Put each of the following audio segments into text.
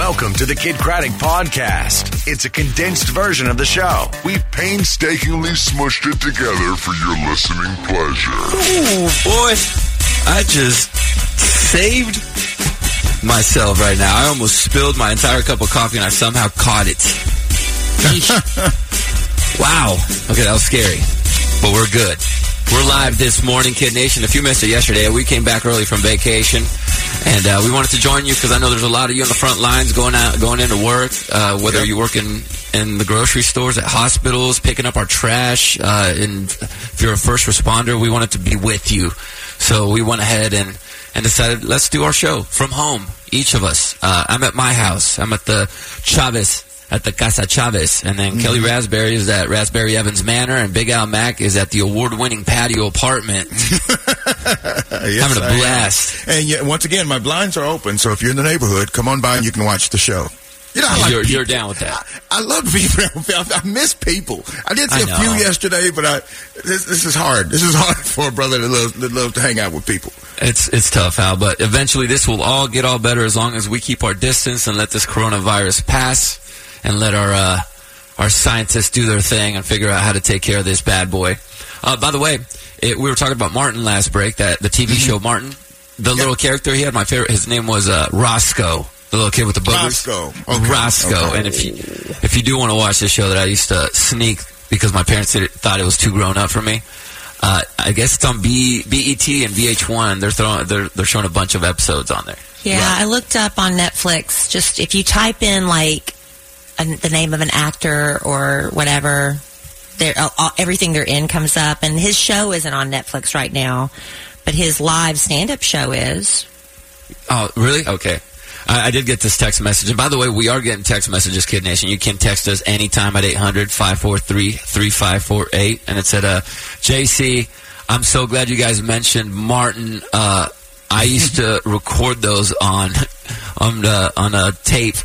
Welcome to the Kidd Kraddick Podcast. It's a condensed version of the show. We've painstakingly smushed it together for your listening pleasure. Ooh, boy, I just saved myself right now. I almost spilled my entire cup of coffee and I somehow caught it. wow. Okay, that was scary, but we're good. We're live this morning, Kid Nation. If you missed it yesterday, we came back early from vacation, and uh, we wanted to join you because I know there's a lot of you on the front lines going out, going into work. Uh, whether yep. you're working in the grocery stores, at hospitals, picking up our trash, uh, and if you're a first responder, we wanted to be with you. So we went ahead and and decided let's do our show from home. Each of us. Uh, I'm at my house. I'm at the Chavez at the Casa Chavez. And then mm-hmm. Kelly Rasberry is at Rasberry Evans Manor, and Big Al Mack is at the award winning patio apartment. yes, Having a blast. And yet, once again, my blinds are open, so if you're in the neighborhood, come on by and you can watch the show. You know, I like you're, you're, down with that. I, I love people. I miss people. I did see a few yesterday, but I this, this, is hard. This is hard for a brother that loves, that loves to hang out with people. It's it's tough, Al. But eventually, this will all get all better as long as we keep our distance and let this coronavirus pass and let our uh, our scientists do their thing and figure out how to take care of this bad boy. Uh, by the way, it, we were talking about Martin last break. That the TV mm-hmm. show Martin, the yep. little character he had. My favorite. His name was uh, Roscoe. The little kid with the boogers. Roscoe. Okay. Roscoe. Okay. And if you if you do want to watch this show that I used to sneak because my parents it, thought it was too grown up for me. Uh, I guess it's on B, BET and VH1. They're throwing they're they're showing a bunch of episodes on there. Yeah, right. I looked up on Netflix. Just if you type in like the name of an actor or whatever. Uh, everything they're in comes up, and his show isn't on Netflix right now, but his live stand-up show is. Oh, really? Okay. I, I, did get this text message. And by the way, we are getting text messages, Kid Nation. You can text us anytime at 800 543 3548. And it said, uh, JC, I'm so glad you guys mentioned Martin. Uh, I used to record those on on uh, on a tape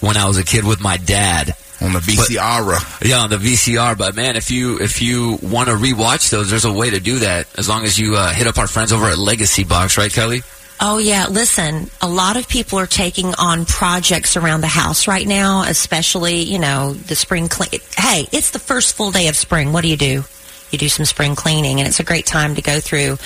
when I was a kid with my dad on the VCR. But, yeah, on the VCR. But man, if you if you want to rewatch those, there's a way to do that. As long as you uh, hit up our friends over at Legacy Box, right, Kelly? Oh yeah, listen, a lot of people are taking on projects around the house right now, especially, you know, the spring clean. Hey, it's the first full day of spring. What do you do? You do some spring cleaning and it's a great time to go through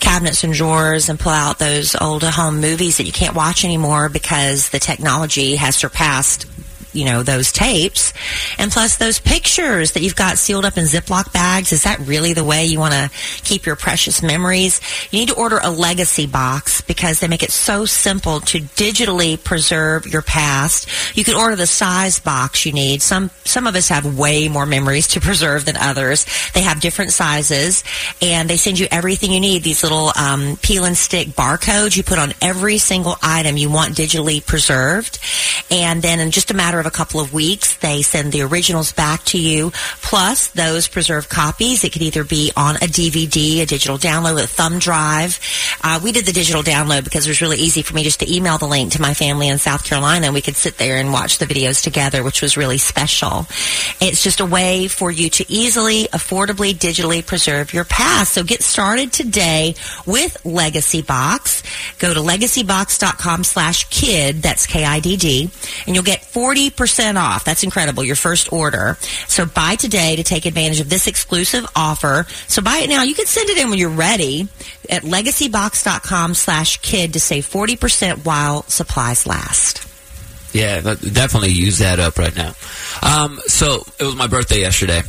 cabinets and drawers and pull out those old home movies that you can't watch anymore because the technology has surpassed you know, those tapes. And plus those pictures that you've got sealed up in Ziploc bags. Is that really the way you want to keep your precious memories? You need to order a legacy box because they make it so simple to digitally preserve your past. You can order the size box you need. Some, some of us have way more memories to preserve than others. They have different sizes and they send you everything you need. These little, um, peel and stick barcodes you put on every single item you want digitally preserved. And then in just a matter of a couple of weeks. They send the originals back to you, plus those preserved copies. It could either be on a DVD, a digital download, a thumb drive. Uh, we did the digital download because it was really easy for me just to email the link to my family in South Carolina, and we could sit there and watch the videos together, which was really special. It's just a way for you to easily, affordably, digitally preserve your past. So get started today with Legacy Box. Go to legacybox.com slash kid, that's K-I-D-D, and you'll get 40 percent off. That's incredible. Your first order. So buy today to take advantage of this exclusive offer. So buy it now. You can send it in when you're ready at legacybox.com slash kid to save 40% while supplies last. Yeah, definitely use that up right now. Um, so it was my birthday yesterday.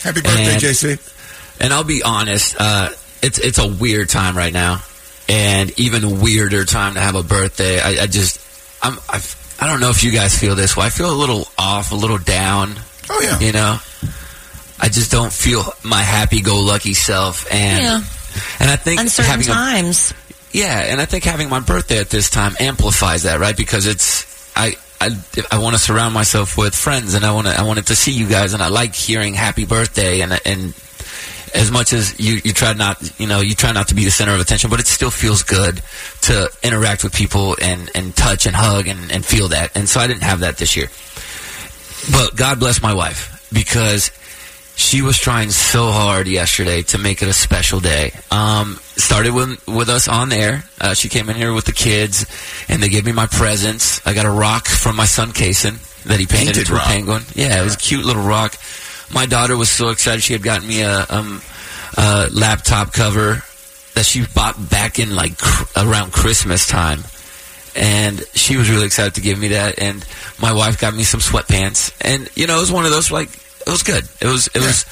Happy birthday, and, JC. And I'll be honest, uh, it's it's a weird time right now, and even weirder time to have a birthday. I, I just I'm I've I don't know if you guys feel this way. I feel a little off, a little down. Oh yeah. You know, I just don't feel my happy-go-lucky self, and yeah. and I think uncertain having times. A, yeah, and I think having my birthday at this time amplifies that, right? Because it's I. I, I want to surround myself with friends, and I want to I wanted to see you guys, and I like hearing happy birthday, and and as much as you, you try not you know you try not to be the center of attention, but it still feels good to interact with people and, and touch and hug and, and feel that. And so I didn't have that this year. But God bless my wife because she was trying so hard yesterday to make it a special day. Um, started with with us on there. Uh, she came in here with the kids, and they gave me my presents. I got a rock from my son Kason that he painted, painted into rock. a penguin. Yeah, it was a cute little rock. My daughter was so excited. She had gotten me a, um, a laptop cover that she bought back in like cr- around Christmas time. And she was really excited to give me that. And my wife got me some sweatpants. And, you know, it was one of those, like, it was good. It was, it yeah. was,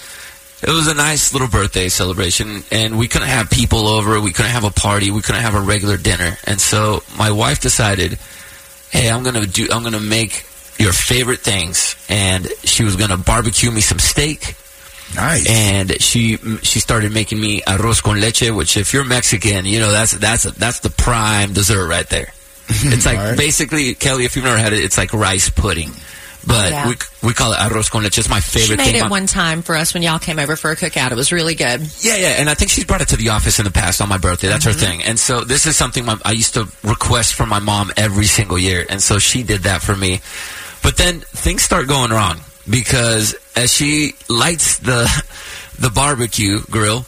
it was a nice little birthday celebration. And we couldn't have people over. We couldn't have a party. We couldn't have a regular dinner. And so my wife decided, hey, I'm to do, I'm going to make your favorite things. And she was going to barbecue me some steak. Nice. And she she started making me arroz con leche, which if you're Mexican, you know that's that's that's the prime dessert right there. It's like right. basically Kelly. If you've never had it, it's like rice pudding. But yeah. we we call it arroz con leche. It's my favorite. She made thing. it one time for us when y'all came over for a cookout. It was really good. Yeah, yeah, and I think she's brought it to the office in the past on my birthday. That's mm-hmm. her thing. And so this is something my, I used to request from my mom every single year, and so she did that for me. But then things start going wrong because as she lights the the barbecue grill,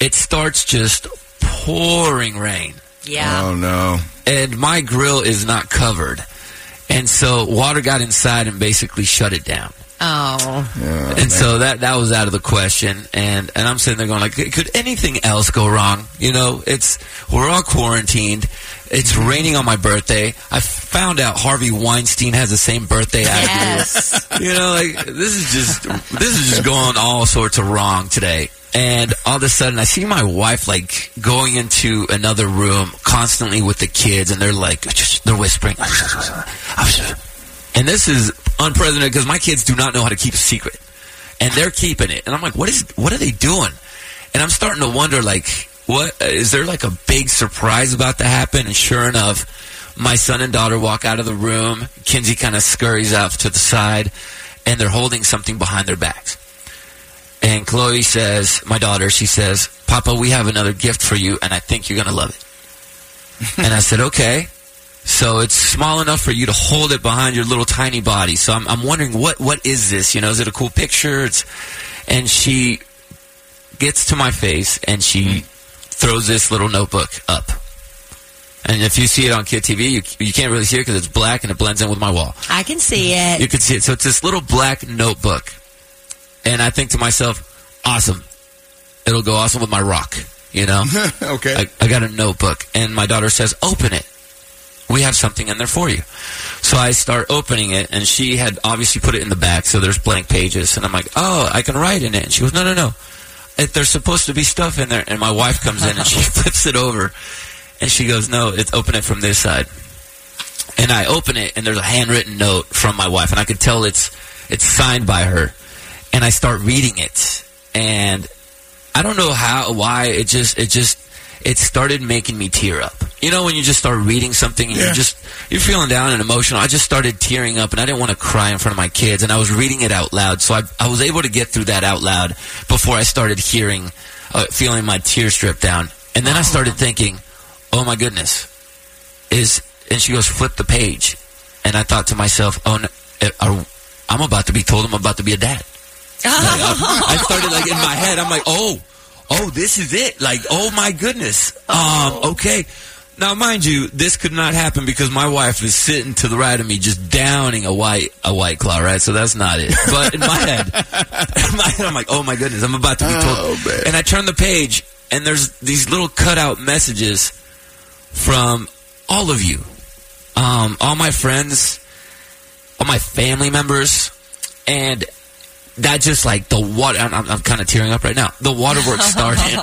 it starts just pouring rain. Yeah. Oh no. And my grill is not covered. And so water got inside and basically shut it down. Oh. Yeah, and man. so that that was out of the question. And and I'm sitting there going like, could anything else go wrong? You know, it's we're all quarantined. It's raining on my birthday. I found out Harvey Weinstein has the same birthday yes. as me. You know, like this is just this is just going all sorts of wrong today. And all of a sudden, I see my wife like going into another room constantly with the kids, and they're like, they're whispering. And this is unprecedented because my kids do not know how to keep a secret, and they're keeping it. And I'm like, what is, what are they doing? And I'm starting to wonder, like, what is there like a big surprise about to happen? And sure enough, my son and daughter walk out of the room. Kinsey kind of scurries off to the side, and they're holding something behind their backs. And Chloe says, my daughter, she says, Papa, we have another gift for you, and I think you're going to love it. and I said, okay. So it's small enough for you to hold it behind your little tiny body. So I'm, I'm wondering, what what is this? You know, is it a cool picture? It's, and she gets to my face, and she mm-hmm. Throws this little notebook up. And if you see it on Kid TV, you, you can't really see it because it's black and it blends in with my wall. I can see it. You can see it. So it's this little black notebook. And I think to myself, awesome. It'll go awesome with my rock, you know? okay. I, I got a notebook. And my daughter says, open it. We have something in there for you. So I start opening it, and she had obviously put it in the back, so there's blank pages. And I'm like, oh, I can write in it. And she goes, no, no, no it, there's supposed to be stuff in there. And my wife comes in and she flips it over. And she goes, no, it's open it from this side. And I open it and there's a handwritten note from my wife. And I can tell it's, it's signed by her. And I start reading it. And I don't know how, why, it just, it just, it started making me tear up. You know, when you just start reading something and yeah. you're just, you're feeling down and emotional. I just started tearing up and I didn't want to cry in front of my kids and I was reading it out loud. So I, I was able to get through that out loud before I started hearing, uh, feeling my tears drip down. And then I started thinking, oh my goodness, is, and she goes, flip the page. And I thought to myself, oh, no, are, I'm about to be told I'm about to be a dad. like, I, I started like in my head, I'm like, oh, oh, this is it. Like, oh my goodness. Um, okay. Now, mind you, this could not happen because my wife is sitting to the right of me, just downing a white a white claw, right? So that's not it. But in my head, in my head, I'm like, oh my goodness, I'm about to be told. Oh, and I turn the page, and there's these little cutout messages from all of you, um, all my friends, all my family members, and that just like the water. I'm, I'm kind of tearing up right now. The waterworks started.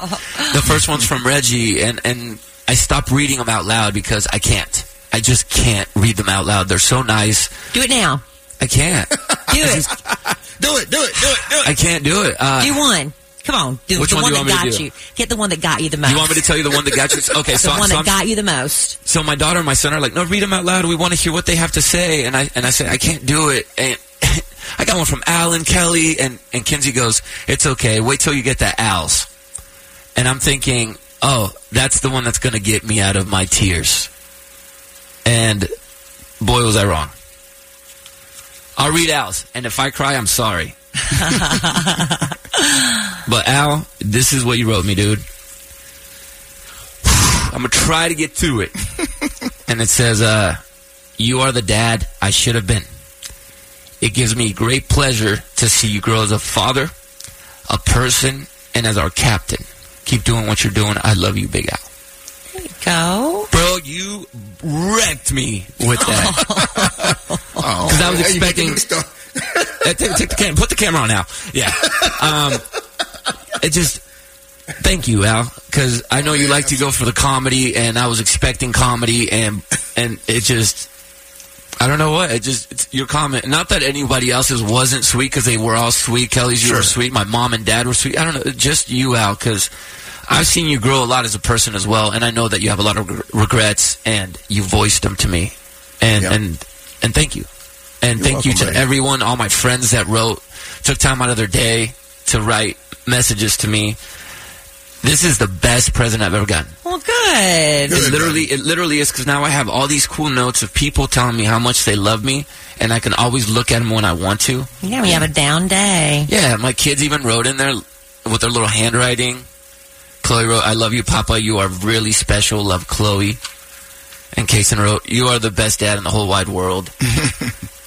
the first one's from Reggie, and and I stopped reading them out loud because I can't. I just can't read them out loud. They're so nice. Do it now. I can't. do it. do it. Do it. Do it. Do it. I can't do it. Uh, do one. Come on, do Which the one one, do you that want me to got do? you. Get the one that got you the most. You want me to tell you the one that got you? Okay, so, the one so that I'm- got you the most. So my daughter and my son are like, no, read them out loud. We want to hear what they have to say. And I and I say I can't do it. And I got one from Alan Kelly, and and Kinsey goes, it's okay. Wait till you get that Al's. And I'm thinking, oh, that's the one that's going to get me out of my tears. And boy, was I wrong. I'll read Al's, and if I cry, I'm sorry. but Al, this is what you wrote me, dude. I'm gonna try to get to it. and it says, uh, you are the dad I should have been. It gives me great pleasure to see you grow as a father, a person, and as our captain. Keep doing what you're doing. I love you, Big Al. Go. Bro, you wrecked me with that. Oh, Because I was expecting- making me start- take, take the camera. Put the camera on now. Yeah. Um, it just. Thank you, Al, because I know you like to go for the comedy, and I was expecting comedy, and and it just. I don't know what. It just it's your comment. Not that anybody else's wasn't sweet because they were all sweet. Kelly's you were sweet. My mom and dad were sweet. I don't know. Just you, Al, because I've seen you grow a lot as a person as well, and I know that you have a lot of reg- regrets, and you voiced them to me, and Yep. and and thank you, and You're thank you to buddy. everyone, all my friends that wrote, took time out of their day to write messages to me. This is the best present I've ever gotten. Well, good. It literally, it literally is because now I have all these cool notes of people telling me how much they love me, and I can always look at them when I want to. Yeah, we have a down day. Yeah, my kids even wrote in there with their little handwriting. Chloe wrote, "I love you, Papa. You are really special. Love, Chloe." And Kason wrote, "You are the best dad in the whole wide world."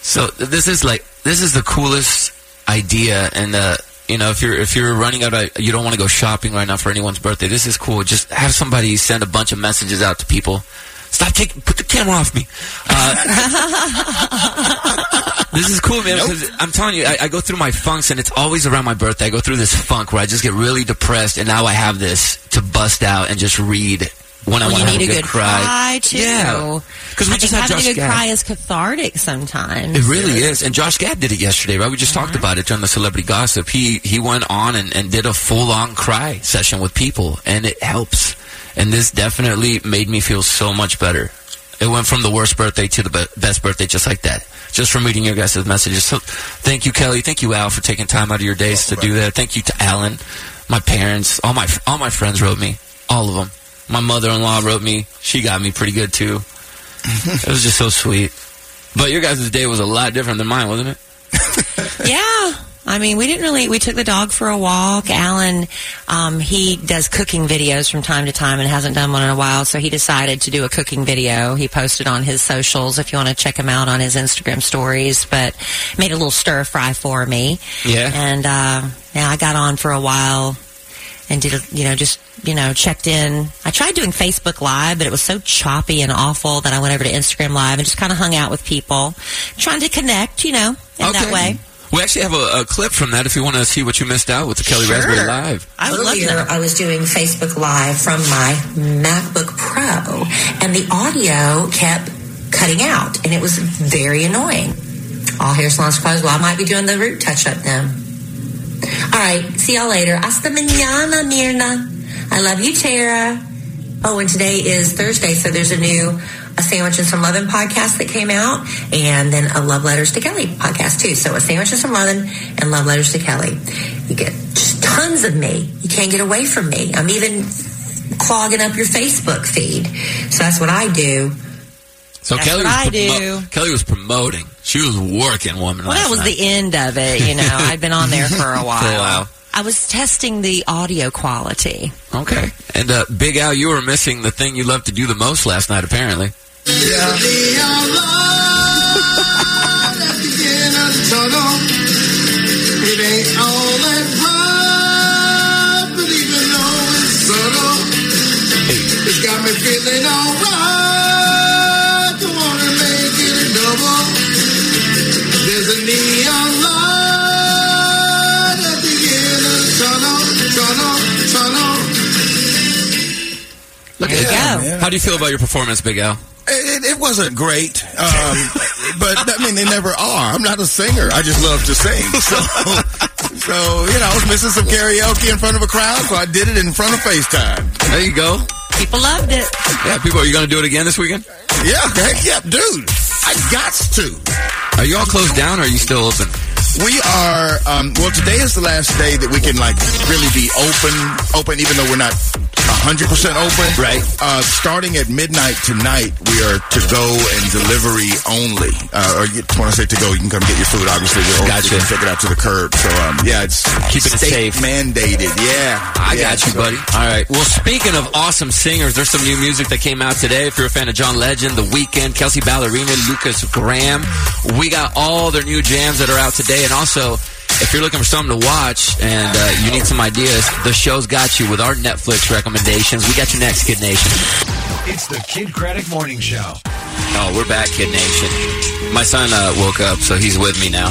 so this is like this is the coolest idea, and uh, you know, if you're if you're running out, of, you don't want to go shopping right now for anyone's birthday. This is cool. Just have somebody send a bunch of messages out to people. Stop taking, put the camera off me. Uh, this is cool, man. Because I'm telling you, I, I go through my funks, and it's always around my birthday. I go through this funk where I just get really depressed, and now I have this to bust out and just read when I Well, want you to have need a good good cry, too. Yeah, because we I just had having Josh a good cry is cathartic sometimes. It really is. And Josh Gad did it yesterday, right? We just talked uh-huh. about it during the celebrity gossip. He he went on and, and did a full on cry session with people, and it helps. And this definitely made me feel so much better. It went from the worst birthday to the be- best birthday, just like that. Just from reading your guys' messages. So, thank you, Kelly. Thank you, Al, for taking time out of your days to do that. Thank you to Alan, my parents, all my all my friends wrote me, all of them. My mother-in-law wrote me. She got me pretty good too. it was just so sweet. But your guys' day was a lot different than mine, wasn't it? Yeah. I mean, we didn't really. We took the dog for a walk. Alan, um, he does cooking videos from time to time and hasn't done one in a while, so he decided to do a cooking video. He posted on his socials if you want to check him out on his Instagram stories. But made a little stir fry for me. Yeah. And uh, yeah, I got on for a while and did a, you know just you know checked in. I tried doing Facebook Live, but it was so choppy and awful that I went over to Instagram Live and just kind of hung out with people, trying to connect. You know, in that way. We actually have a, a clip from that if you want to see what you missed out with the Kelly Sure. Rasberry Live. I would Earlier, that. I was doing Facebook Live from my MacBook Pro, and the audio kept cutting out, and it was very annoying. All hair salons closed. Well, I might be doing the root touch up then. All right, see y'all later. Hasta mañana, Mirna. I love you, Tara. Oh, and today is Thursday, so there's a new a Sandwiches from Lovin podcast that came out, and then a Love Letters to Kelly podcast too. So a sandwich and some Lovin and Love Letters to Kelly. You get just tons of me. You can't get away from me. I'm even clogging up your Facebook feed. So that's what I do. So That's Kelly was I do. Kelly was promoting. She was working, woman. Well, that was night. the end of it. You know, I'd been on there for a while. For a while. I was testing the audio quality. Okay. And uh, Big Al, you were missing the thing you loved to do the most last night, apparently. It Look There you at go. that. How do you feel about your performance, Big Al? It, it wasn't great, um, but I mean they never are. I'm not a singer. I just love to sing. So, So, you know, I was missing some karaoke in front of a crowd, so I did it in front of FaceTime. There you go. People loved it. Yeah, people, are you going to do it again this weekend? Yeah, heck yeah, dude. I got to. Are you all closed down or are you still open? We are, um, well, today is the last day that we can, like, really be open, open, even though we're not 100% open. Right. Uh, starting at midnight tonight, we are to go and delivery only. Uh, or you, when I say to go, you can come get your food, obviously. We're Gotcha. you can take it out to the curb. So, um, yeah, it's Keeping it safe. mandated. Yeah. I Yeah, got you, so- buddy. All right. Well, speaking of awesome singers, there's some new music that came out today. If you're a fan of John Legend, The Weeknd, Kelsey Ballerini, Lukas Graham, we got all their new jams that are out today. And also, if you're looking for something to watch and uh, you need some ideas, the show's got you with our Netflix recommendations. We got you next, Kid Nation. It's the Kidd Kraddick Morning Show. Oh, we're back, Kid Nation. My son uh, woke up, so he's with me now.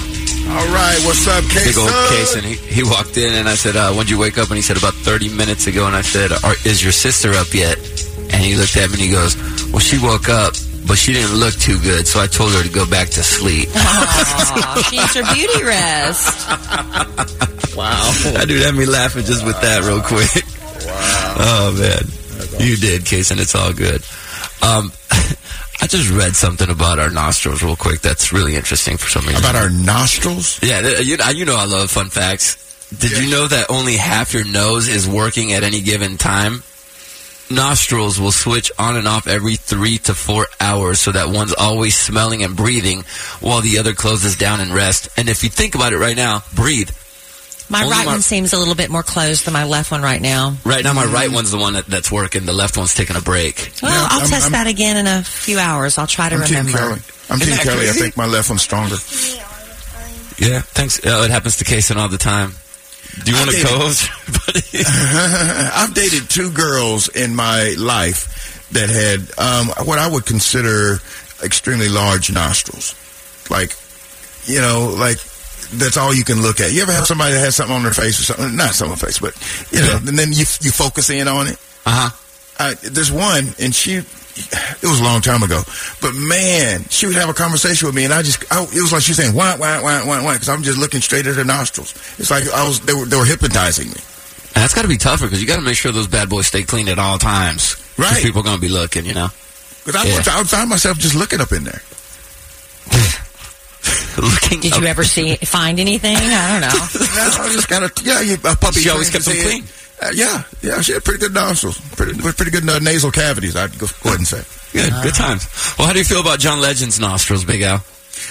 All right, what's up, Big old Kason? Kason. He, he walked in and I said, uh, "When'd you wake up?" And he said, "About 30 minutes ago." And I said, "Is your sister up yet?" And he looked at me and he goes, "Well, she woke up, but she didn't look too good, so I told her to go back to sleep." Aw, she needs her beauty rest. wow, that dude had me laughing just with that real quick. Wow. Oh man, you did, Kason. It's all good. Um, I just read something about our nostrils real quick. That's really interesting for some reason. About our nostrils? Yeah, you, you know I love fun facts. Did you know that only half your nose is working at any given time? Nostrils will switch on and off every three to four hours so that one's always smelling and breathing while the other closes down and rest. And if you think about it right now, breathe. My Only right my- one seems a little bit more closed than my left one right now. Right now, my right one's the one that, that's working. The left one's taking a break. Well, Yeah, I'll I'm- test I'm- that again in a few hours. I'll try to I'm Team remember. Kelly. I'm Isn't Team Kelly. I think my left one's stronger. Yeah, thanks. Uh, it happens to Kason all the time. Do you want to co-host. I've dated two girls in my life that had um, what I would consider extremely large nostrils. Like, you know, like that's all you can look at. You ever have somebody that has something on their face or something? Not something on their face, but you know, and then you you focus in on it. Uh huh. I, there's one, and she. It was a long time ago, but man, she would have a conversation with me, and I just, I, it was like she was saying, "Why, why, why, why, why?" Because I'm just looking straight at her nostrils. It's like I was, they were, they were hypnotizing me. That's got to be tougher because you got to make sure those bad boys stay clean at all times. Right. People are going to be looking, you know. Because I, Yeah. would I would find myself just looking up in there. looking. Did up. you ever see find anything? I don't know. Yeah, I just kind of, yeah, you, a puppy. She always kept them clean. head. Uh, yeah, yeah, she had pretty good nostrils, pretty, pretty good uh, nasal cavities. I'd go, go ahead and say. Good, good times. Well, how do you feel about John Legend's nostrils, Big Al?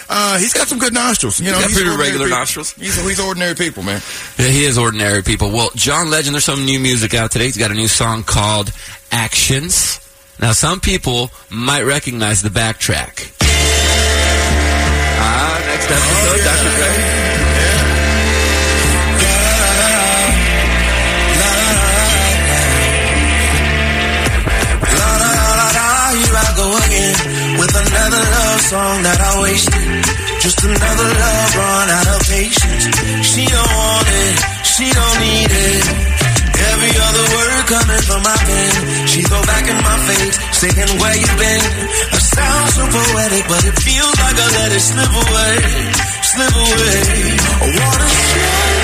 Uh, he's got some good nostrils. You know, got he's pretty ordinary regular people. nostrils. He's, he's ordinary people, man. Yeah, he is ordinary people. Well, John Legend, there's some new music out today. He's got a new song called Actions. Now, some people might recognize the backtrack. Ah, next episode, Dr. Dre. Another love song that I wasted. Just another love run out of patience. She don't want it, she don't need it. Every other word coming from my pen. She throw back in my face, saying where you been. I sound so poetic, but it feels like I let it slip away, slip away. I wanna show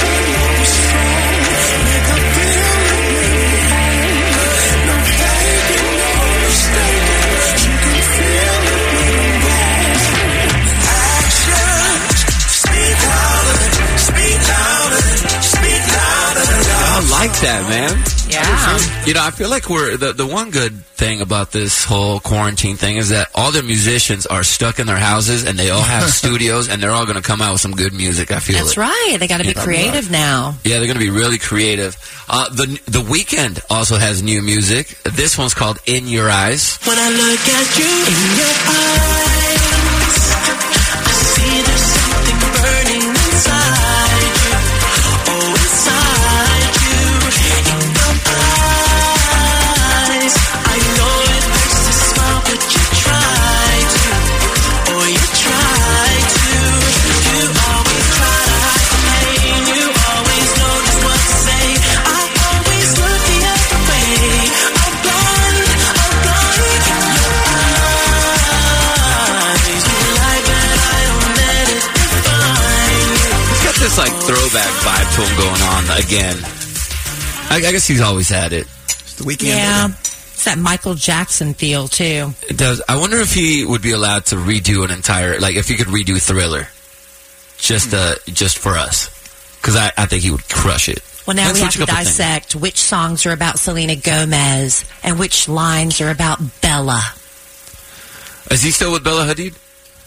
You know, I feel like we're the the one good thing about this whole quarantine thing is that all the musicians are stuck in their houses and they all have studios and they're all going to come out with some good music. I feel That's it. right. They got to be Yeah. creative now. Yeah, they're going to be really creative. Uh, the the Weeknd also has new music. This one's called "In Your Eyes." When I look at you in your eyes, I see there's again. I, I guess he's always had it. It's the Weeknd. Yeah. It's that Michael Jackson feel, too. It does. I wonder if he would be allowed to redo an entire, like if he could redo Thriller, just uh, just for us, because I, I think he would crush it. Well, now Let's we have to a couple things. dissect which songs are about Selena Gomez and which lines are about Bella. Is he still with Bella Hadid?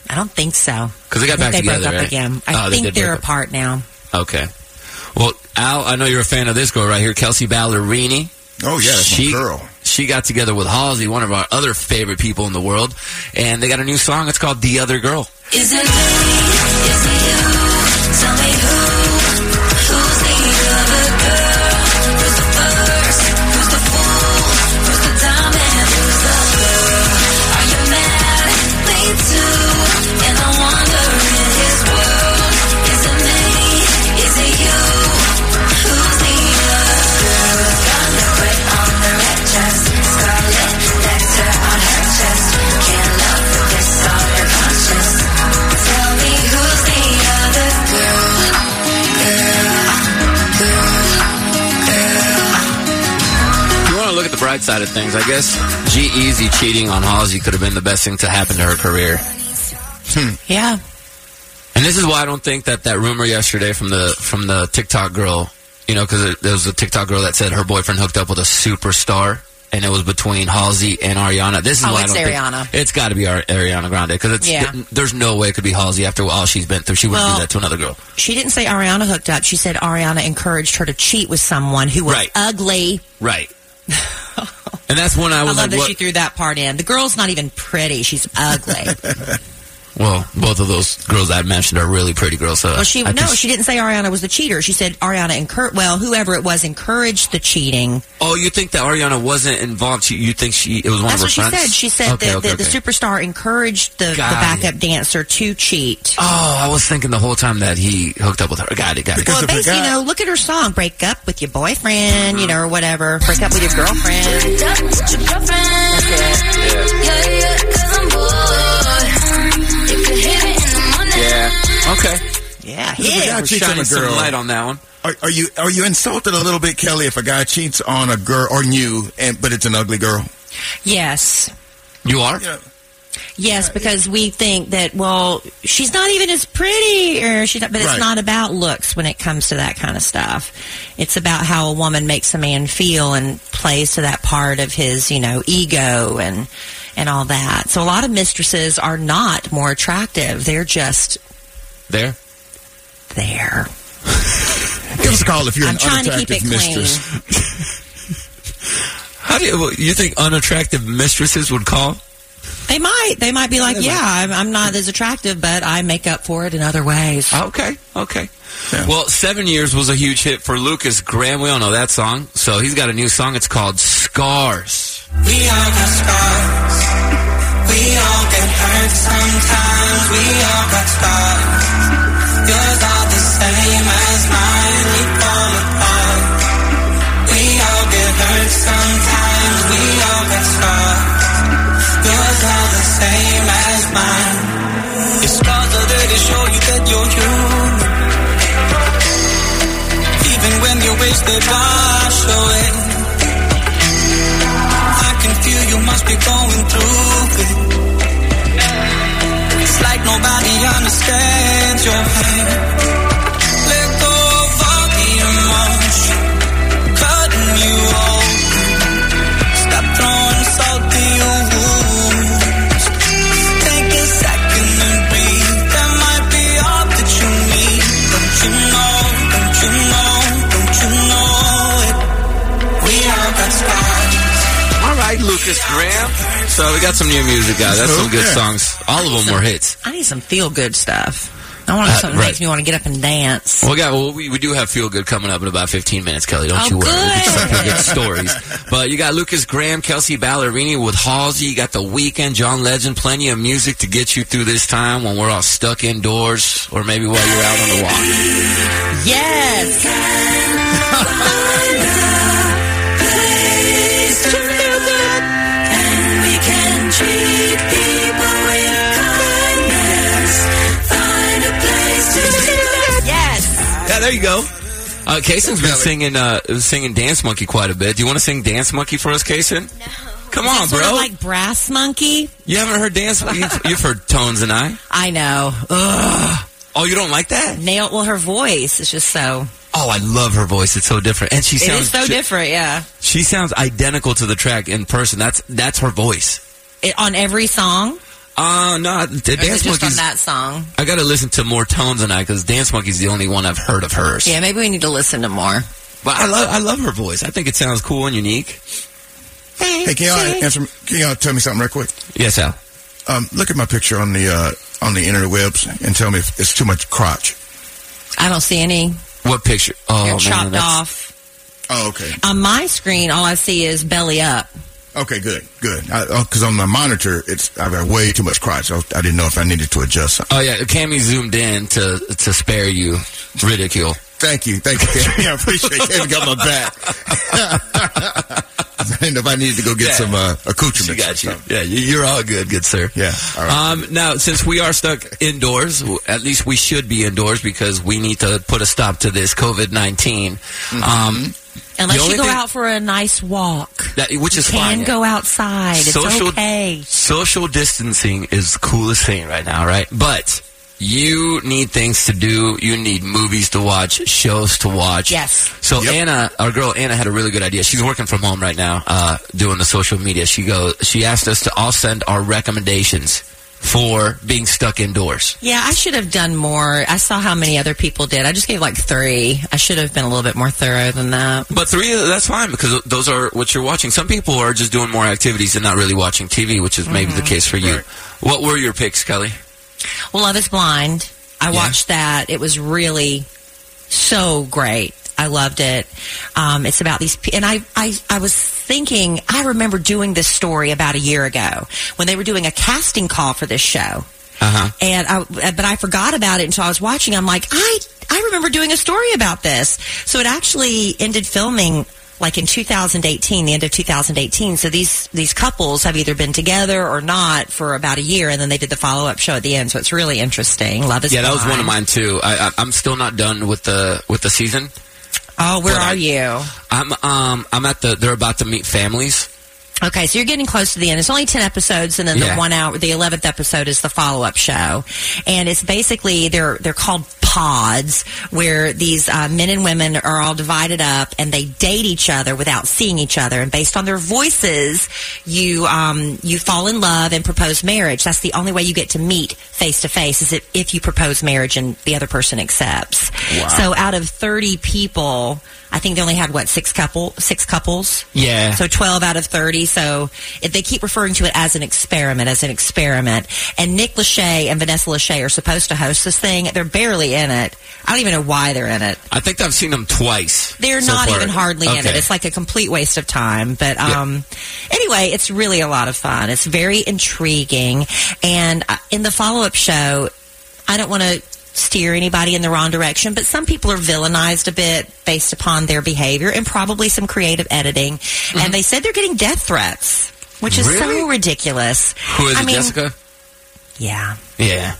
I don't think so. 'Cause they got I think back they together, broke up right? again. I Oh, think did they are apart now. Okay. Well, Al, I know you're a fan of this girl right here, Kelsey Ballerini. Oh, yeah, that's she, my girl. She got together with Halsey, one of our other favorite people in the world, and they got a new song. It's called "The Other Girl." Is it me? Is it you? Bright side of things, I guess. G Easy cheating on Halsey could have been the best thing to happen to her career. Hmm. Yeah. And this is why I don't think that that rumor yesterday from the from the TikTok girl, you know, because there was a TikTok girl that said her boyfriend hooked up with a superstar, and it was between Halsey and Ariana. This is Oh, why it's I don't Ariana. think it's got to be Ar- Ariana Grande because it's Yeah. there's no way it could be Halsey after all she's been through. She wouldn't Well- do that to another girl. She didn't say Ariana hooked up. She said Ariana encouraged her to cheat with someone who was Right. ugly. Right. And that's when I was I love like, that what? she threw that part in. The girl's not even pretty. She's ugly. well, both of those girls I mentioned are really pretty girls. So well, she I no, she didn't say Ariana was the cheater. She said Ariana and Kurt. Well, whoever it was encouraged the cheating. Oh, you think that Ariana wasn't involved? She, you think she? It was one That's of her what she said. She said Okay, that, okay, that the okay. superstar encouraged the, the Got backup dancer to cheat. Oh, I was thinking the whole time that he hooked up with her. Got it, got it. Because well, basically, you know, look at her song. Break up with your boyfriend, you know, or whatever. Break up with your girlfriend. Break up with your girlfriend. Yeah, the morning. Yeah. Okay. Yeah, If a guy We're cheats on shining a some girl, light on that one. Are, are you are you insulted a little bit, Kelly, if a guy cheats on a girl or you, and but it's an ugly girl? Yes. You are? Yes, because we think that well, she's not even as pretty, or she's not, but it's Right. not about looks when it comes to that kind of stuff. It's about how a woman makes a man feel and plays to that part of his, you know, ego and and all that. So a lot of mistresses are not more attractive; they're just There. there. Give us a call if you're I'm an trying to keep unattractive it clean. mistress. How do you, well, you think unattractive mistresses would call? They might. They might be like, yeah, I'm, I'm not as attractive, but I make up for it in other ways. Okay. Okay. Well, Seven Years was a huge hit for Lukas Graham. We all know that song. So he's got a new song. It's called Scars. We all got scars. We all get hurt sometimes. We all got scars. Yours right, Lukas Graham. So we got some new music, guys. That's some good songs. All of them were hits. I need some feel good stuff. I want Uh, something that right. makes me want to get up and dance. Well, yeah, well, we, we do have Feel Good coming up in about 15 minutes, Kelly. Don't Oh, you worry. We get some good. good stories. But you got Lukas Graham, Kelsey Ballerini with Halsey. You got The Weeknd, John Legend. Plenty of music to get you through this time when we're all stuck indoors or maybe while you're out on the walk. Yes. Yeah, there you go. Uh, Kason's been singing uh, singing Dance Monkey quite a bit. Do you want to sing Dance Monkey for us, Kason? No. Come on, bro. like Brass Monkey. you haven't heard Dance Monkey? You've, you've heard Tones and I. I know. Ugh. Oh, you don't like that? Nail. Well, her voice is just so. Oh, I love her voice. It's so different, and she It sounds is so she, different. Yeah. She sounds identical to the track in person. That's that's her voice. It, on every song. Uh no, the Dance it just on Monkey's. that song? I got to listen to more Tones and I because Dance Monkey's the only one I've heard of hers. Yeah, maybe we need to listen to more. But I love I love her voice. I think it sounds cool and unique. Hey, can y'all answer? Can y'all tell me something real quick? Yes, Al. Um, look at my picture on the uh, on the interwebs and tell me if it's too much crotch. I don't see any. What picture? Oh They're man, chopped that's- off. Oh, okay. On my screen, all I see is belly up. Okay, good, good. Because on my monitor, it's I've got way too much crotch. I, I didn't know if I needed to adjust something. Oh yeah, Cammy zoomed in to to spare you ridicule. Thank you, thank you. Cammy. I appreciate. Cammy got my back. I didn't know if I needed to go get Yeah. some uh, accoutrements. She got you. Yeah, you- you're all good, good sir. Yeah. All right. Um, now, since we are stuck indoors, at least we should be indoors because we need to put a stop to this COVID 19. Mm-hmm. Um, Unless you go thing- out for a nice walk. that, which is you can fine. go outside. It's Social- okay. Social distancing is the coolest thing right now, right? But you need things to do. You need movies to watch, shows to watch. Yes. So Yep. Anna, our girl Anna, had a really good idea. She's working from home right now, uh, doing the social media. She goes. She asked us to all send our recommendations for being stuck indoors. Yeah, I should have done more. I saw how many other people did. I just gave like three. I should have been a little bit more thorough than that. But three, that's fine because those are what you're watching. Some people are just doing more activities and not really watching TV, which is maybe the case for you. Right. What were your picks, Kelly? Well, Love is Blind. I Yeah. watched that. It was really so great. I loved it. Um, it's about these, pe- and I, I, I was thinking, I remember doing this story about a year ago when they were doing a casting call for this show. Uh huh. and I, but I forgot about it until I was watching. I'm like, I, I remember doing a story about this. So it actually ended filming like in 2018, the end of 2018. So these these couples have either been together or not for about a year, and then they did the follow up show at the end. So it's really interesting. Love is Yeah, that was one of mine too. I, I, I'm still not done with the with the season. Oh, where But I- are you? I'm um I'm at the. They're about to meet families. Okay, so you're getting close to the end. It's only 10 episodes and then Yeah. the one hour, the 11th episode is the follow-up show. And it's basically, they're, they're called pods where these uh, men and women are all divided up and they date each other without seeing each other. And based on their voices, you, um, you fall in love and propose marriage. That's the only way you get to meet face to face is if, if you propose marriage and the other person accepts. So out of 30 people, I think they only had what, six couple, six couples? Yeah. So 12 out of 30. So if they keep referring to it as an experiment, as an experiment. And Nick Lachey and Vanessa Lachey are supposed to host this thing. They're barely in it. I don't even know why they're in it. I think I've seen them twice. They're so not far. even hardly in it. It's like a complete waste of time. But um, anyway, it's really a lot of fun. It's very intriguing. And uh, in the follow up show, I don't want to steer anybody in the wrong direction, but some people are villainized a bit based upon their behavior and probably some creative editing. And they said they're getting death threats, which is Mm-hmm. Really? so ridiculous. Who is I it, mean, Jessica? Yeah. Yeah.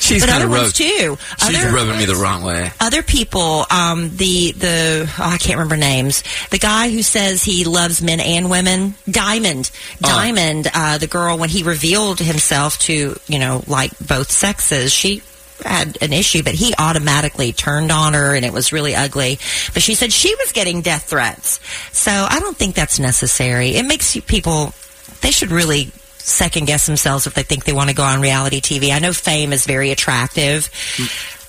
She's But other ones too. She's Other- rubbing me the wrong way. other people, um, the the oh, I can't remember names. The guy who says he loves men and women, Diamond, Oh. Diamond, uh, the girl when he revealed himself to you know like both sexes, she had an issue, but he automatically turned on her, and it was really ugly. But she said she was getting death threats, so I don't think that's necessary. It makes people they should really second guess themselves if they think they want to go on reality TV. I know fame is very attractive,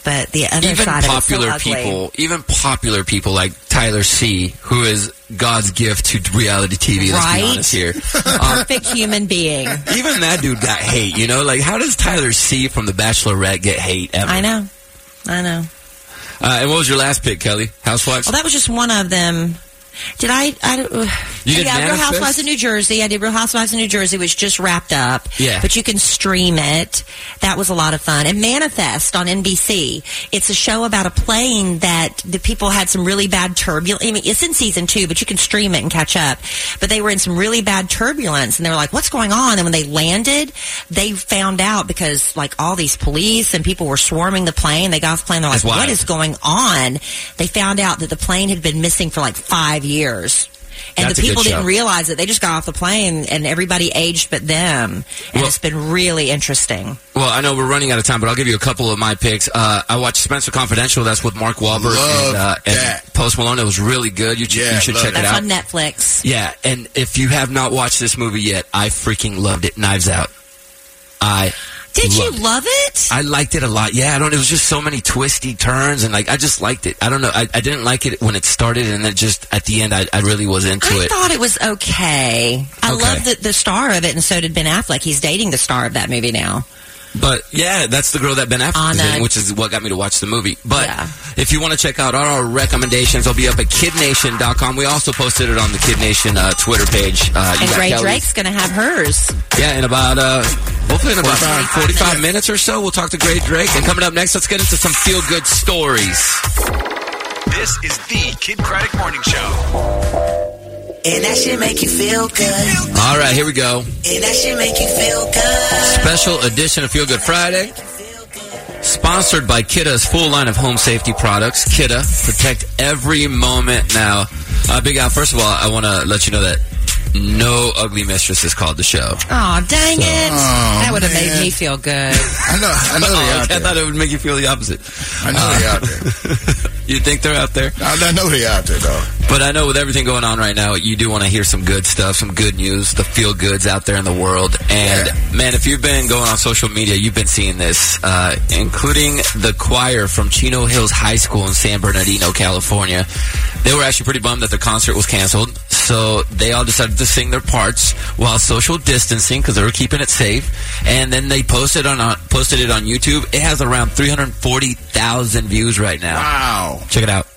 but the other even side popular of so people, even popular people like Tyler C, who is God's gift to reality TV. Let's be honest here. Um, perfect human being. even that dude got hate. You know, like how does Tyler C from The Bachelorette get hate ever? I know, I know. Uh, and what was your last pick, Kelly? Housewives. Well, that was just one of them. Did I? I uh, You did yeah, Real? Housewives of New Jersey. I did Real Housewives of New Jersey, which just wrapped up. Yeah. But you can stream it. That was a lot of fun. And Manifest on NBC. It's a show about a plane that the people had some really bad turbulence. I mean, it's in season two, but you can stream it and catch up. But they were in some really bad turbulence, and they were like, "What's going on?" And when they landed, they found out because like all these police and people were swarming the plane. They got off the plane. They're like, "What is going on?" They found out that the plane had been missing for like five years. And That's the people didn't realize it. They just got off the plane and everybody aged but them. And Well- it's been really interesting. Well, I know we're running out of time, but I'll give you a couple of my picks. Uh, I watched Spencer Confidential. That's with Mark Wahlberg Love and, uh, and. Post Malone. It was really good. You, ch- Yeah, you should check it That's out. on Netflix. Yeah, and if you have not watched this movie yet, I freaking loved it. Knives Out. I Did you it. love it? I liked it a lot. Yeah, I don't. It was just so many twisty turns, and like I just liked it. I don't know. I, I didn't like it when it started, and then just at the end, I, I really was into I it. I thought it was okay. I Okay. love the, the star of it, and so did Ben Affleck. He's dating the star of that movie now. But yeah, that's the girl that Ben Affleck is in, which is what got me to watch the movie. But Yeah. if you want to check out our recommendations, they'll be up at kiddnation.com. We also posted it on the Kidd Nation uh, Twitter page. Uh, you And got Ray Kelly's- Drake's going to have hers. Yeah, in about, uh, hopefully in about 45 45 minutes or so, we'll talk to Gray Drake. And coming up next, let's get into some feel good stories. This is the Kidd Kraddick Morning Show. And that should make you feel good. All right, here we go. And that should make you feel good. Special edition of Feel Good Friday. Sponsored by Kidde's full line of home safety products. Kidda, protect every moment now. Uh, Big Al, first of all, I want to let you know that no ugly mistress is called the show. Oh, dang it. Oh, that would have made man. me feel good. I know. I know Oh, they're out I there. thought it would make you feel the opposite. I know they're out there. You think they're out there? I, I know they're out there, though. But I know with everything going on right now, you do want to hear some good stuff, some good news, the feel goods out there in the world. And man, if you've been going on social media, you've been seeing this, uh, including the choir from Chino Hills High School in San Bernardino, California. They were actually pretty bummed that their concert was canceled, so they all decided to sing their parts while social distancing because they were keeping it safe. And then they posted on uh, posted it on YouTube. It has around three hundred forty thousand views right now. Wow. Check it out.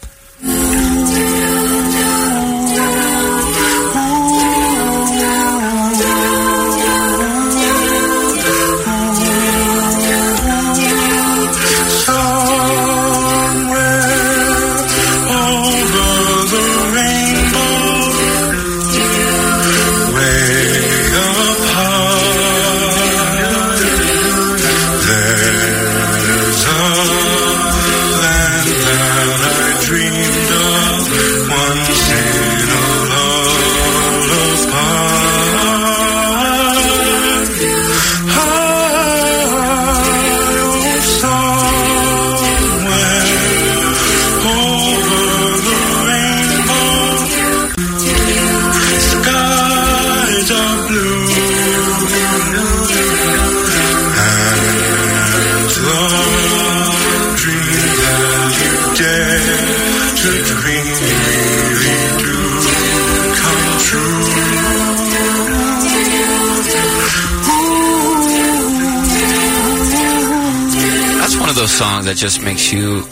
That just makes you.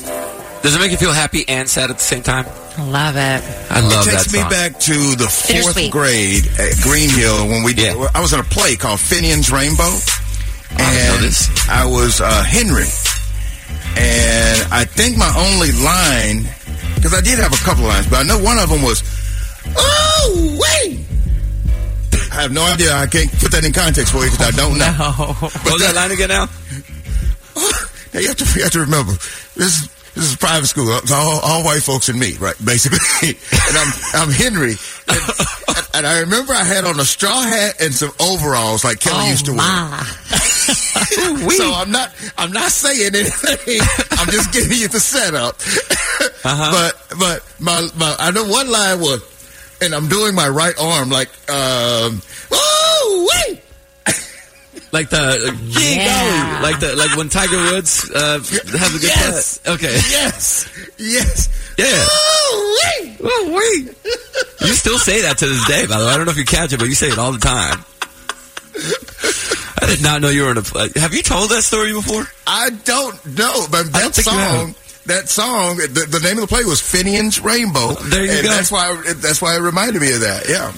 Does it make you feel happy and sad at the same time? I love it. I love that. it that takes me song. back to the fourth grade at Green Hill when we did. I was in a play called Finian's Rainbow, and know this. I was uh, Henry, and I think my only line because I did have a couple of lines, but I know one of them was, "Oh wait." I have no idea. I can't put that in context for you because I don't know. What was that line again now? Now you have to you have to remember this is this is a private school. It's all, all white folks and me, right? Basically, and I'm I'm Henry, and, and I remember I had on a straw hat and some overalls like Kelly Oh, used to wear. so I'm not I'm not saying anything. I'm just giving you the setup. But but my, my I know one line was, and I'm doing my right arm like um oh wait. Like the uh, Yeah. like the like when Tiger Woods uh, has a good Yes. cut. Okay, Yes, yes. yeah. Oh wait. Oh wait, you still say that to this day. By the way, I don't know if you catch it, but you say it all the time. I did not know you were in a play. Have you told that story before? I don't know, but that don't think you song that song. The, the name of the play was Finian's Rainbow. There you and go. That's why. That's why it reminded me of that. Yeah.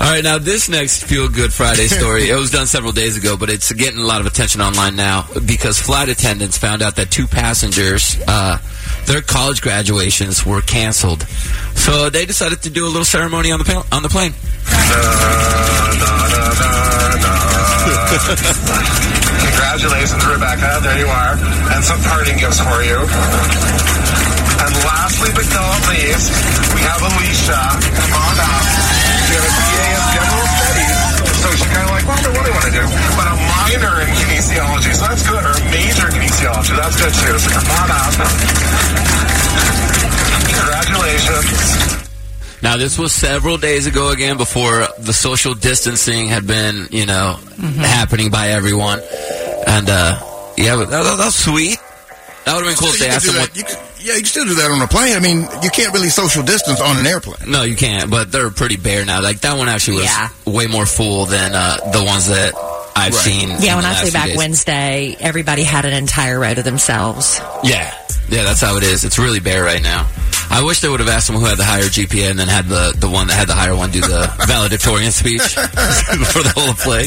All right, now this next Feel Good Friday story, it was done several days ago, but it's getting a lot of attention online now because flight attendants found out that two passengers, uh, their college graduations were canceled. So they decided to do a little ceremony on the on the plane. Congratulations, Rebecca. There you are. And some parting gifts for you. And lastly but not least, we have Alicia. Come on up. She a BA in General Studies. So she's kind of like, well, I don't really want to do. But a minor in kinesiology, so that's good. Or a major in kinesiology, that's good too. So come on up. Congratulations. Now this was several days ago again before the social distancing had been, you know, happening by everyone. And uh yeah, but that, that, that was sweet. That would have been cool if they You asked do them that- what you could- yeah, you can still do that on a plane. I mean, you can't really social distance on an airplane. No, you can't. But they're pretty bare now. Like that one actually was Yeah. way more full than uh, the ones that I've seen. in Yeah, when the I last flew few back days. Wednesday, everybody had an entire row to themselves. Yeah, yeah, that's how it is. It's really bare right now. I wish they would have asked someone who had the higher GPA and then had the the one that had the higher one do the valedictorian speech for the whole play.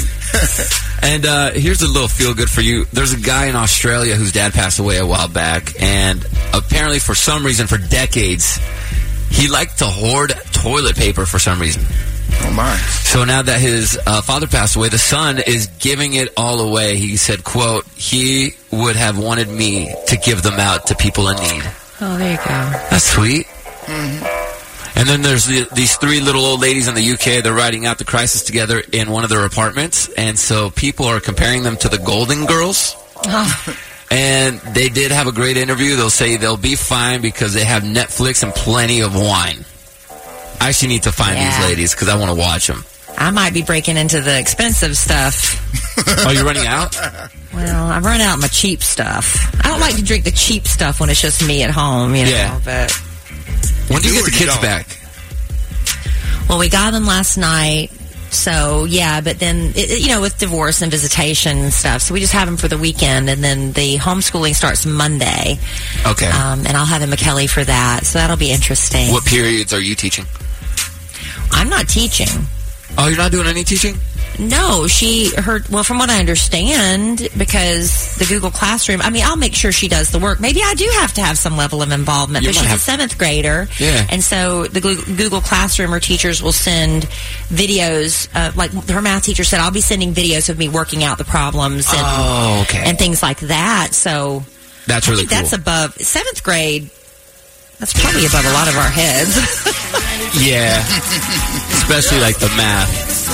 And uh, here's a little feel good for you. There's a guy in Australia whose dad passed away a while back, and apparently for some reason, for decades, he liked to hoard toilet paper for some reason. Oh my! So now that his uh, father passed away, the son is giving it all away. He said, "quote He would have wanted me to give them out to people in need." Oh, there you go. That's sweet. Mm-hmm. And then there's the, these three little old ladies in the UK. They're riding out the crisis together in one of their apartments, and so people are comparing them to the Golden Girls. Oh. And they did have a great interview. They'll say they'll be fine because they have Netflix and plenty of wine. I actually need to find Yeah. these ladies because I want to watch them. I might be breaking into the expensive stuff. Are you running out? Well, I've run out of my cheap stuff. I don't like to drink the cheap stuff when it's just me at home, you know. Yeah. But When do you Do get the kids back? well, we got them last night. So yeah, but then it, you know with divorce and visitation and stuff, so we just have them for the weekend, and then the homeschooling starts Monday, Okay. um, and I'll have Emma McKelly for that. So that'll be interesting. what periods are you teaching? I'm not teaching. Oh, you're not doing any teaching? No, she her well from what I understand because the Google Classroom. I mean, I'll make sure she does the work. Maybe I do have to have some level of involvement, You but she's have- a seventh grader, Yeah. and so the Google Classroom her teachers will send videos. Uh, like her math teacher said, I'll be sending videos of me working out the problems and Oh, okay. and things like that. So That's really cool. that's above seventh grade. That's probably above a lot of our heads. yeah. Especially like the math.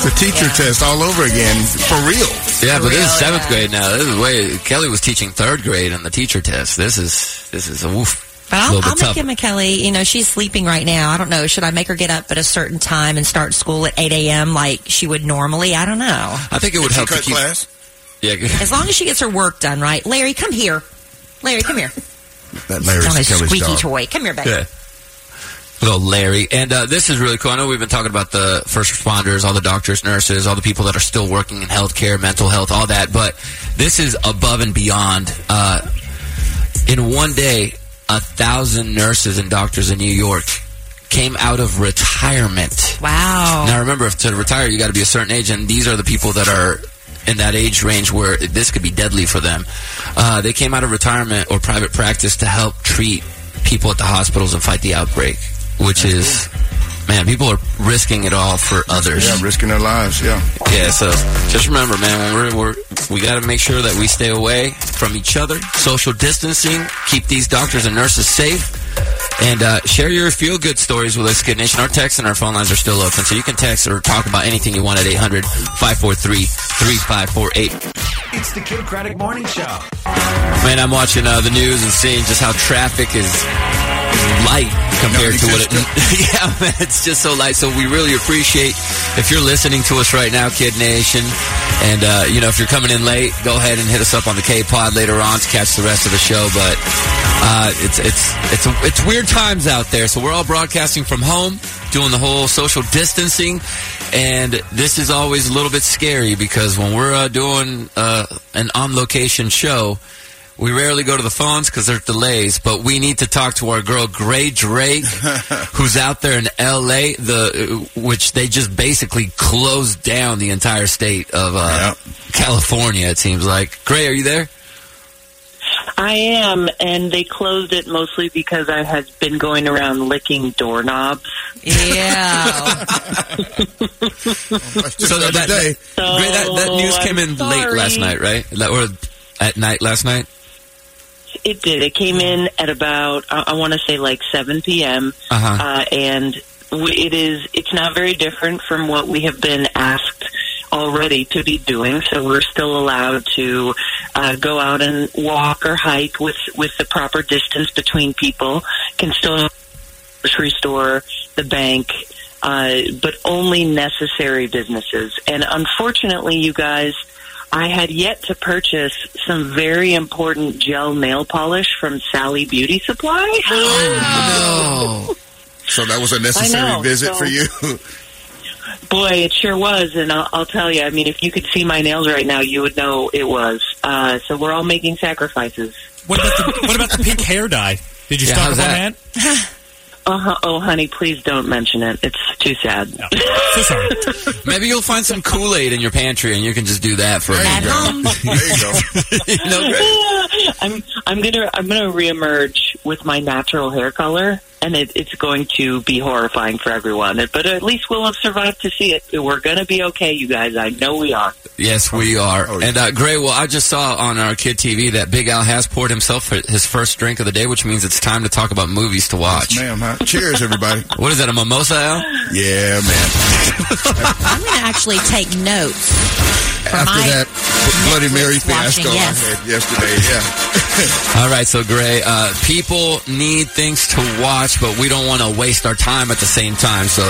The teacher test all over again for real. Yeah, but this is seventh yeah. grade now. This is way Kelly was teaching third grade on the teacher test. This is this is a woof. But a I'll, I'll bit make tough. Emma Kelly. You know, she's sleeping right now. I don't know. Should I make her get up at a certain time and start school at 8 a.m. like she would normally? I don't know. I think it would She help to cut keep. class. Yeah, As long as she gets her work done right. Larry, come here. Larry, come here. That Larry's on his Kelly's squeaky dog. toy. Come here, baby. yeah. Little Larry, and uh, this is really cool. I know we've been talking about the first responders, all the doctors, nurses, all the people that are still working in healthcare, mental health, all that. But this is above and beyond. Uh, in one day, a thousand nurses and doctors in New York came out of retirement. Wow. Now remember, to retire, you got to be a certain age, and these are the people that are in that age range where this could be deadly for them. Uh, they came out of retirement or private practice to help treat people at the hospitals and fight the outbreak, which is, man, people are risking it all for others. Yeah, risking their lives. Yeah. Yeah, so just remember, man, when we're, we're we got to make sure that we stay away from each other, social distancing, keep these doctors and nurses safe, and uh, share your feel good stories with us, Kidd Nation. Our text and our phone lines are still open, so you can text or talk about anything you want at 800 543 3548. It's the Kidd Kraddick Morning Show. Man, I'm watching uh, the news and seeing just how traffic is light compared to what it. yeah, man, it's just so light. So we really appreciate if you're listening to us right now, Kidd Nation, and uh, you know if you're coming in late, go ahead and hit us up on the K Pod later on to catch the rest of the show. But uh, it's it's it's it's weird times out there, so we're all broadcasting from home, doing the whole social distancing. And this is always a little bit scary because when we're uh, doing uh, an on location show, We rarely go to the phones because there's delays, but we need to talk to our girl Gray Drake, who's out there in L.A. The uh, which they just basically closed down the entire state of uh, California. It seems like. Gray, are you there? I am, and they closed it mostly because I had been going around licking doorknobs. Yeah. so that, that, that, Gray, that, that news I'm came in late sorry. last night, right? That, or at night last night. It did. It came in at about I, I want to say like 7 p.m. Uh-huh. Uh, and it is. It's not very different from what we have been asked already to be doing. So we're still allowed to uh, go out and walk or hike with with the proper distance between people. Can still grocery store, the bank. Uh, but only necessary businesses. And unfortunately, you guys, I had yet to purchase some very important gel nail polish from Sally Beauty Supply. Oh, So that was a necessary know, visit so- for you. Boy, it sure was, and I'll, I'll tell you. I mean, if you could see my nails right now, you would know it was. Uh, so we're all making sacrifices. What about the what about the pink hair dye? Did you Yeah, stock how's up on that? that? Uh-huh. Oh, honey, please don't mention it. It's too sad. So sorry. Maybe you'll find some Kool Aid in your pantry, and you can just do that for a At minute. I'm I'm gonna I'm gonna reemerge with my natural hair color, and it, it's going to be horrifying for everyone. But at least we'll have survived to see it. We're gonna be okay, you guys. I know we are. Yes, we are. And uh, Gray, well, I just saw on our kid TV that Big Al has poured himself his first drink of the day, which means it's time to talk about movies to watch. ma'am. Huh? Cheers, everybody. What is that? A mimosa, Al? Yeah, man. I'm going to actually take notes. For After my that Bloody Mary watching, fiasco yes. I had yesterday, yeah. All right, so Gray, uh, people need things to watch, but we don't want to waste our time at the same time. So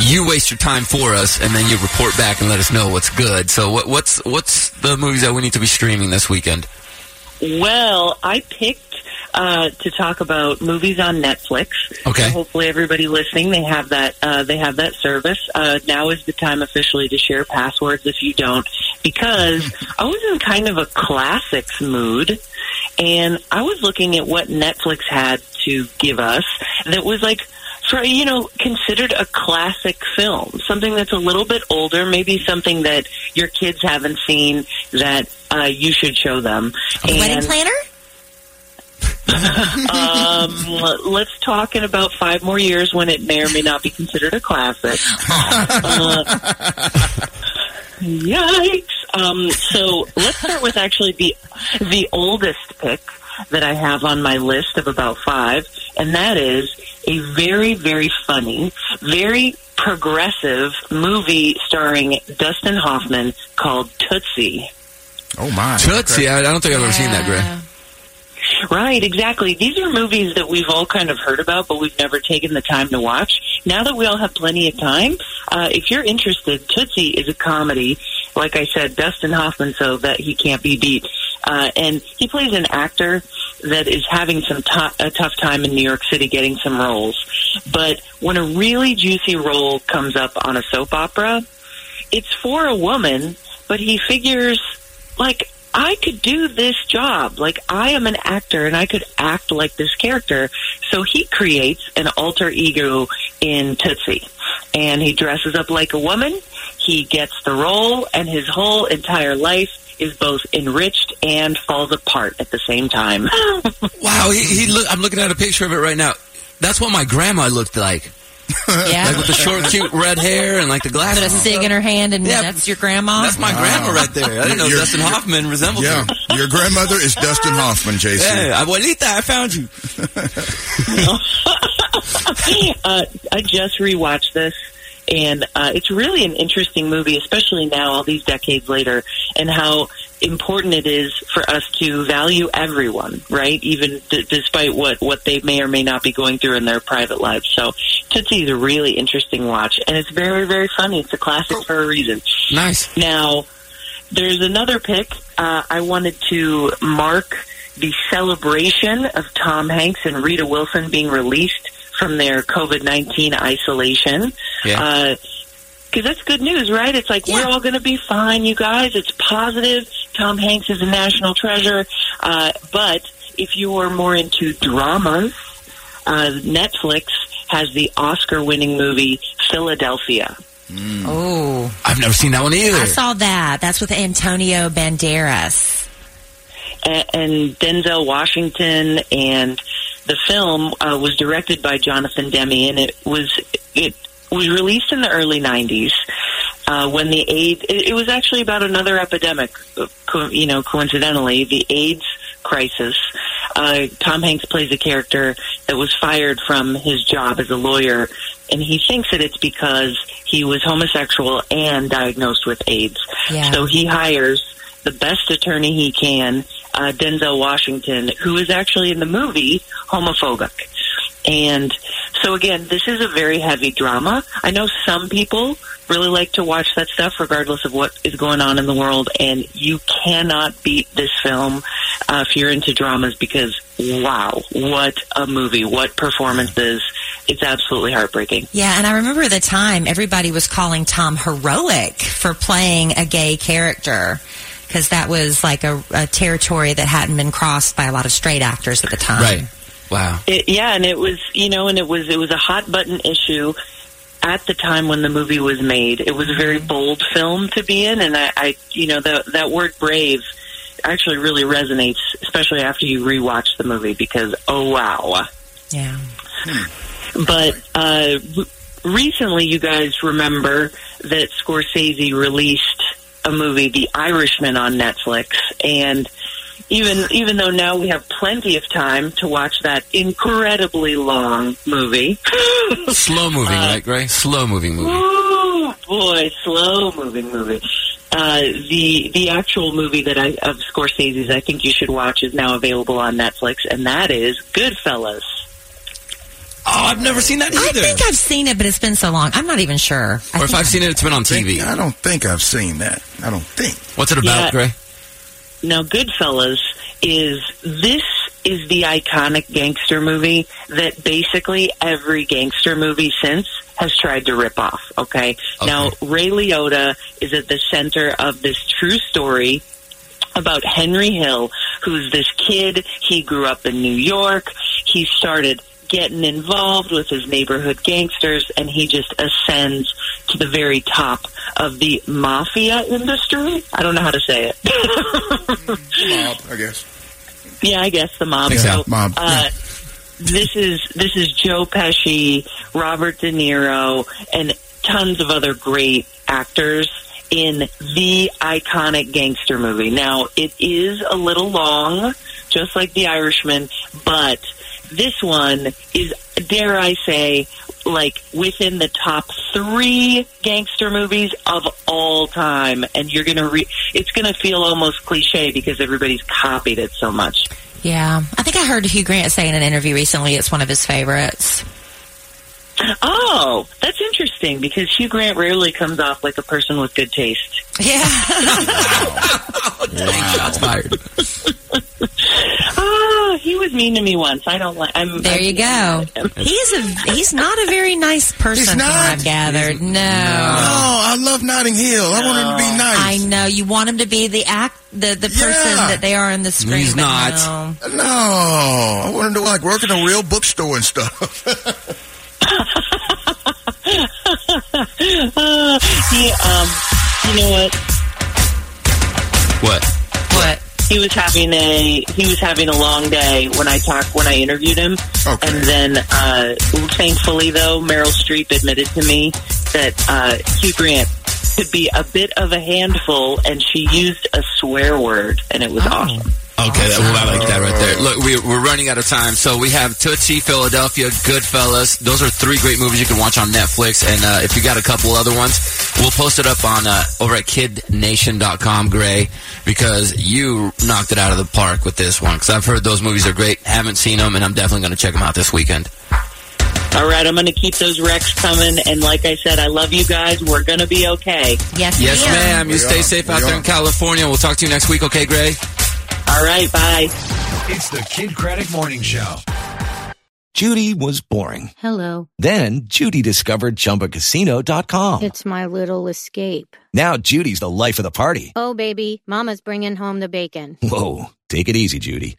you waste your time for us, and then you report back and let us know what's good. So what, what's what's the movies that we need to be streaming this weekend? Well, I picked uh, to talk about movies on Netflix. Okay. So hopefully, everybody listening they have that uh, they have that service. Uh, now is the time officially to share passwords if you don't, because I was in kind of a classics mood, and I was looking at what Netflix had to give us that was like. For, you know, considered a classic film, something that's a little bit older, maybe something that your kids haven't seen that uh, you should show them. Wedding planner? Um, let's talk in about five more years when it may or may not be considered a classic. Uh, yikes! Um, so let's start with actually the the oldest pick that I have on my list of about five, and that is a very very funny, very progressive movie starring Dustin Hoffman called Tootsie. Oh my, Tootsie. I, I don't think I've ever seen that, Gray. Right, exactly. These are movies that we've all kind of heard about, but we've never taken the time to watch. Now that we all have plenty of time, uh, if you're interested, Tootsie is a comedy. Like I said, Dustin Hoffman, so that he can't be beat. Uh, and he plays an actor that is having some to- a tough time in New York City getting some roles. But when a really juicy role comes up on a soap opera, it's for a woman, but he figures like I could do this job. Like I am an actor and I could act like this character. So he creates an alter ego in Tootsie. And he dresses up like a woman. He gets the role and his whole entire life is both enriched and falls apart at the same time. Wow, he, he look, I'm looking at a picture of it right now. That's what my grandma looked like. Yeah. Like with the short, cute red hair and like the glasses. Put a glasses. cig in her hand, and yeah. that's your grandma. That's my grandma right there. I didn't know Your- Dustin Hoffman resembled Yeah, her. your grandmother is Dustin Hoffman, Jason. Hey, abuelita, I found you. uh, I just rewatched this, and uh, it's really an interesting movie, especially now, all these decades later, and how important it is for us to value everyone, right? Even d- despite what what they may or may not be going through in their private lives. So, Tootsie is a really interesting watch, and it's very very funny. It's a classic for a reason. Nice. Now, there's another pick. Uh, I wanted to mark the celebration of Tom Hanks and Rita Wilson being released from their COVID 19 isolation. Yeah. Because that's good news, right? It's like we're all going to be fine, you guys. It's positive. Tom Hanks is a national treasure. Uh, but if you are more into dramas, uh, Netflix has the Oscar-winning movie Philadelphia. Oh, I've never seen that one either. I saw that. That's with Antonio Banderas. a- and Denzel Washington, and the film uh, was directed by Jonathan Demme, and it was it was released in the early '90s uh, when the AIDS. It, it was actually about another epidemic, co- you know, coincidentally, the AIDS crisis. Uh, Tom Hanks plays a character that was fired from his job as a lawyer, and he thinks that it's because he was homosexual and diagnosed with AIDS. Yeah. So he hires the best attorney he can, uh, Denzel Washington, who is actually in the movie homophobic. And so again, this is a very heavy drama. I know some people really like to watch that stuff regardless of what is going on in the world and you cannot beat this film uh, if you're into dramas because wow, what a movie, what performances. It's absolutely heartbreaking. Yeah, and I remember the time everybody was calling Tom heroic for playing a gay character because that was like a, a territory that hadn't been crossed by a lot of straight actors at the time. Right. Wow. It, yeah, and it was you know, and it was it was a hot button issue at the time when the movie was made. It was a very bold film to be in, and I, I you know, the, that word brave actually really resonates, especially after you rewatch the movie because oh wow. Yeah. But uh, recently, you guys remember that Scorsese released a movie, The Irishman, on Netflix, and even even though now we have plenty of time to watch that incredibly long movie, Slow moving, right, Gray? Slow moving movie. Ooh, boy, slow moving movie. Uh, the the actual movie that I of Scorsese's I think you should watch is now available on Netflix, and that is Goodfellas. Oh, I've never seen that either. I think I've seen it, but it's been so long. I'm not even sure. I or if think I've seen it, it's been on TV. I don't think I've seen that. I don't think. What's it about, Yeah. Gray? Now, Goodfellas is this is the iconic gangster movie that basically every gangster movie since has tried to rip off. Okay, now Ray Liotta is at the center of this true story about Henry Hill, who's this kid. He grew up in New York. He started getting involved with his neighborhood gangsters, and he just ascends to the very top of the mafia industry. I don't know how to say it. Mob, I guess. Yeah, I guess the mob. Think so. Mob, Uh, This is this is Joe Pesci, Robert De Niro, and tons of other great actors in the iconic gangster movie. Now, it is a little long, just like The Irishman, but this one is, dare I say, like within the top three gangster movies of all time. And you're gonna re- it's gonna feel almost cliche because everybody's copied it so much. Yeah. I think I heard Hugh Grant say in an interview recently it's one of his favorites. Oh, that's interesting because Hugh Grant rarely comes off like a person with good taste. Yeah. Shots fired. Oh, ah, he was mean to me once. I don't like. I'm. There you go. He's a he's not a very nice person from what I've gathered. No. No, I love Notting Hill. I want him to be nice. I know you want him to be the act the, the person Yeah. that they are in the screen. He's not. no. No, I want him to like work in a real bookstore and stuff. Uh, he, um, you know what? What? What? He was having a he was having a long day when I talked when I interviewed him, and then uh, thankfully though Meryl Streep admitted to me that uh, Hugh Grant could be a bit of a handful, and she used a swear word, and it was awesome. Okay, that, well, I like that right there. Look, we, we're running out of time, so we have Tootsie, Philadelphia, Goodfellas. Those are three great movies you can watch on Netflix, and uh, if you got a couple other ones, we'll post it up on uh, over at KiddNation.com, Gray, because you knocked it out of the park with this one. Because I've heard those movies are great, haven't seen them, and I'm definitely going to check them out this weekend. All right, I'm going to keep those wrecks coming, and like I said, I love you guys. We're going to be okay. Yes, Yes, ma'am. You We stay are. safe out We there in California. We'll talk to you next week, okay, Gray? All right, bye. It's the Kidd Kraddick Morning Show. Judy was boring. Hello. Then Judy discovered ChumbaCasino.com. It's my little escape. Now Judy's the life of the party. Oh, baby, Mama's bringing home the bacon. Whoa, Take it easy, Judy.